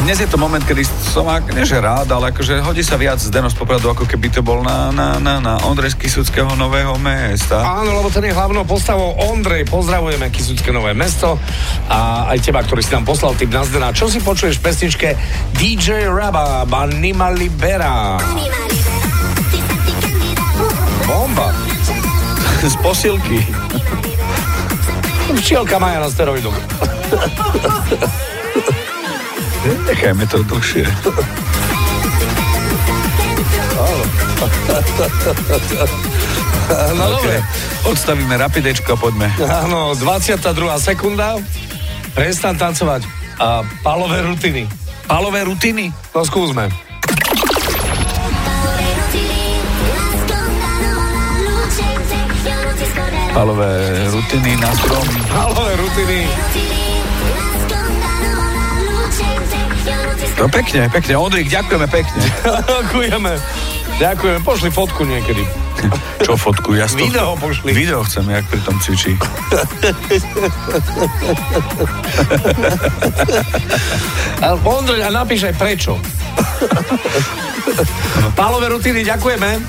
dnes je to moment, kedy som ak, nie že rád, ale akože hodí sa viac Zdeno z Popradu, ako keby to bol na, na, na, na Ondrej z Kisuckého nového mesta. Áno, lebo ten je hlavnou postavou Ondrej. Pozdravujeme Kisucké nové mesto a aj teba, ktorý si nám poslal tip na Zdena. Čo si počuješ v pesničke DJ Raba, Anima Libera? Bomba. z posilky. Včielka Maja na steroidoch. Nechajme to dlhšie. No dobre. Odstavíme rapidečko a poďme. Áno, 22. sekunda. Prestan tancovať. A palové rutiny. Palové rutiny? No skúsme. Palové rutiny na strom. Palové rutiny. No pekne, pekne. Ondrik, ďakujeme pekne. Ďakujeme. Ďakujeme. Pošli fotku niekedy. Čo fotku? Ja to... Video pošli. Video chcem, jak pri tom cvičí. Ale Ondrej, a napíš aj prečo. Palové rutiny, ďakujeme.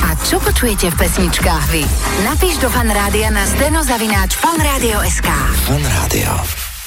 A čo počujete v pesničkách vy? Napíš do fanrádia na steno zavináč fanradio.sk Fan Rádio.